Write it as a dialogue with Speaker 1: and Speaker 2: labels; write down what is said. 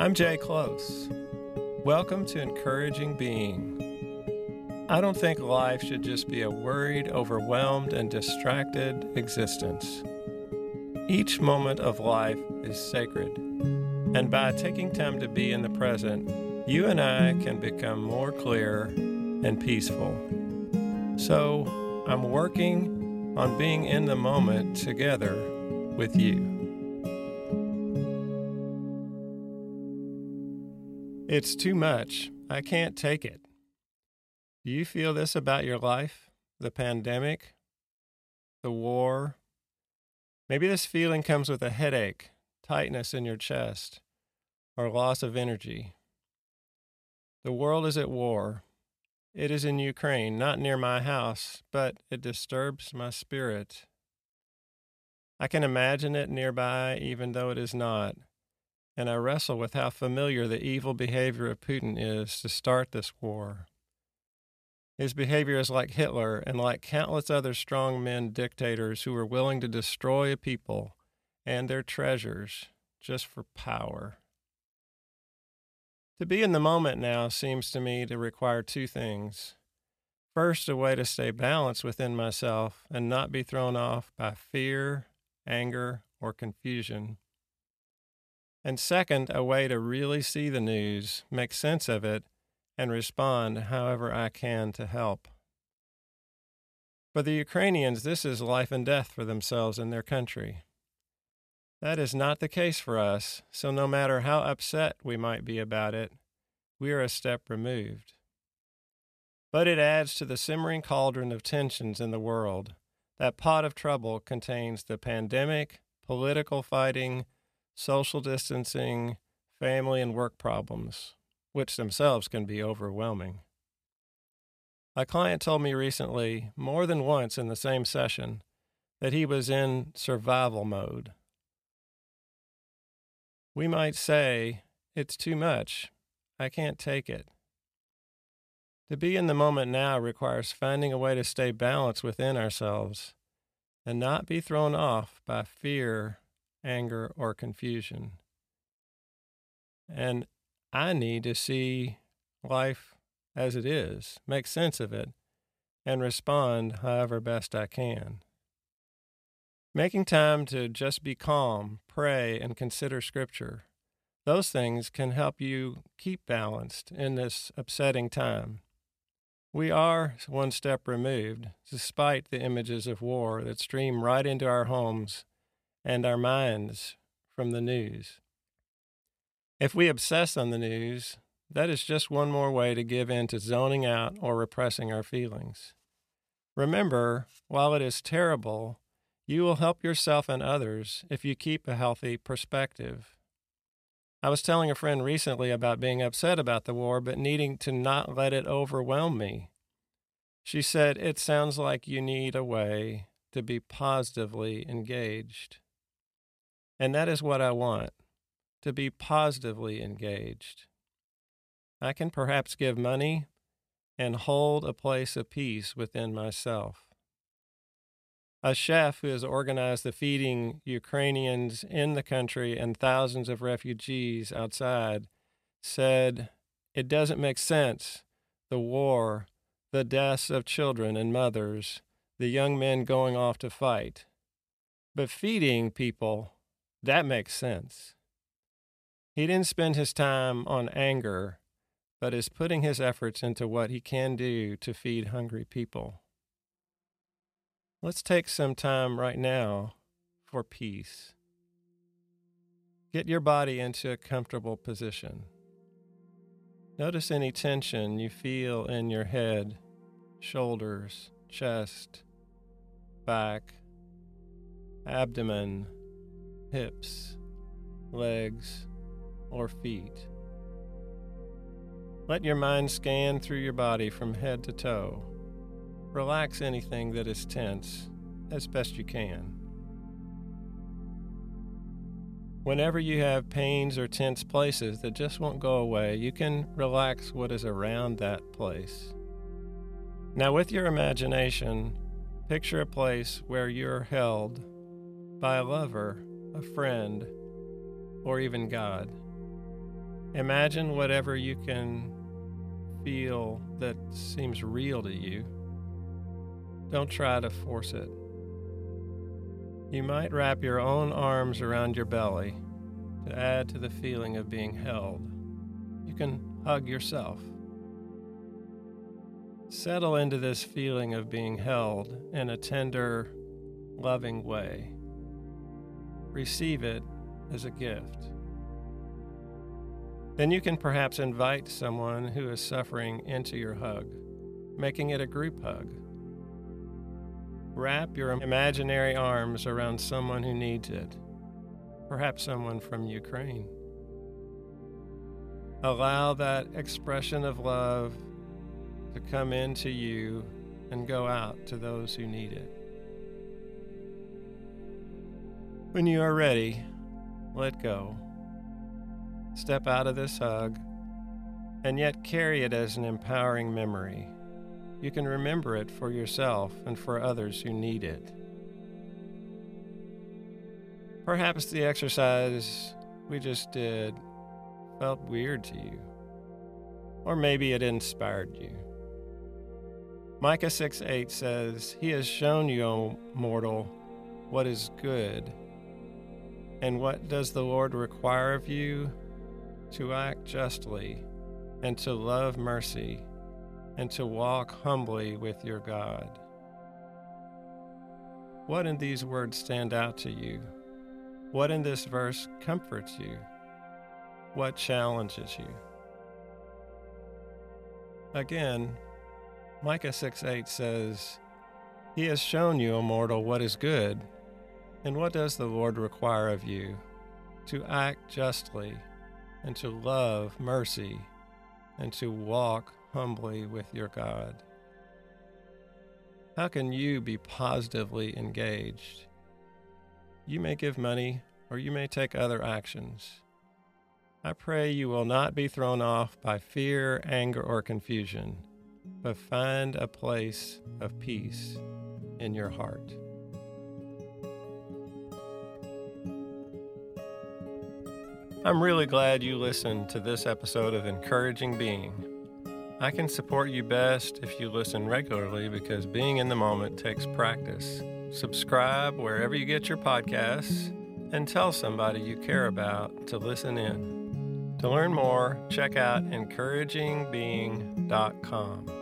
Speaker 1: I'm Jay Close. Welcome to Encouraging Being. I don't think life should just be a worried, overwhelmed, and distracted existence. Each moment of life is sacred, and by taking time to be in the present, you and I can become more clear and peaceful. So, I'm working on being in the moment together with you. It's too much. I can't take it. Do you feel this about your life? The pandemic? The war? Maybe this feeling comes with a headache, tightness in your chest, or loss of energy. The world is at war. It is in Ukraine, not near my house, but it disturbs my spirit. I can imagine it nearby, even though it is not, and I wrestle with how familiar the evil behavior of Putin is to start this war. His behavior is like Hitler and like countless other strong men dictators who are willing to destroy a people and their treasures just for power. To be in the moment now seems to me to require two things. First, a way to stay balanced within myself and not be thrown off by fear, anger, or confusion. And second, a way to really see the news, make sense of it, and respond however I can to help. For the Ukrainians, this is life and death for themselves and their country. That is not the case for us, so no matter how upset we might be about it, we are a step removed. But it adds to the simmering cauldron of tensions in the world. That pot of trouble contains the pandemic, political fighting, social distancing, family and work problems which themselves can be overwhelming. A client told me recently, more than once in the same session, that he was in survival mode. We might say, It's too much. I can't take it. To be in the moment now requires finding a way to stay balanced within ourselves and not be thrown off by fear, anger, or confusion. And I need to see life as it is, make sense of it, and respond however best I can. Making time to just be calm, pray, and consider Scripture. Those things can help you keep balanced in this upsetting time. We are one step removed, despite the images of war that stream right into our homes and our minds from the news. If we obsess on the news, that is just one more way to give in to zoning out or repressing our feelings. Remember, while it is terrible, you will help yourself and others if you keep a healthy perspective. I was telling a friend recently about being upset about the war, but needing to not let it overwhelm me. She said, It sounds like you need a way to be positively engaged. And that is what I want to be positively engaged. I can perhaps give money and hold a place of peace within myself. A chef who has organized the feeding Ukrainians in the country and thousands of refugees outside said, It doesn't make sense. The war, the deaths of children and mothers, the young men going off to fight. But feeding people, that makes sense. He didn't spend his time on anger, but is putting his efforts into what he can do to feed hungry people. Let's take some time right now for peace. Get your body into a comfortable position. Notice any tension you feel in your head, shoulders, chest, back, abdomen, hips, legs or feet. Let your mind scan through your body from head to toe. Relax anything that is tense as best you can. Whenever you have pains or tense places that just won't go away, you can relax what is around that place. Now, with your imagination, picture a place where you're held by a lover, a friend, or even God. Imagine whatever you can feel that seems real to you. Don't try to force it. You might wrap your own arms around your belly to add to the feeling of being held. You can hug yourself. Settle into this feeling of being held in a tender, loving way. Receive it as a gift. Then you can perhaps invite someone who is suffering into your hug, making it a group hug. Wrap your imaginary arms around someone who needs it, perhaps someone from Ukraine. Allow that expression of love to come into you and go out to those who need it. When you are ready, let go. Step out of this hug and yet carry it as an empowering memory. You can remember it for yourself and for others who need it. Perhaps the exercise we just did felt weird to you, or maybe it inspired you. Micah 6 8 says, He has shown you, O mortal, what is good. And what does the Lord require of you? To act justly, and to love mercy, and to walk humbly with your God. What in these words stand out to you? What in this verse comforts you? What challenges you? Again, Micah 6 8 says, He has shown you, O mortal, what is good. And what does the Lord require of you? To act justly, and to love mercy, and to walk humbly with your God. How can you be positively engaged? You may give money, or you may take other actions. I pray you will not be thrown off by fear, anger, or confusion but find a place of peace in your heart. I'm really glad you listened to this episode of Encouraging Being. I can support you best if you listen regularly because being in the moment takes practice. Subscribe wherever you get your podcasts and tell somebody you care about to listen in. To learn more, check out encouragingbeing.com.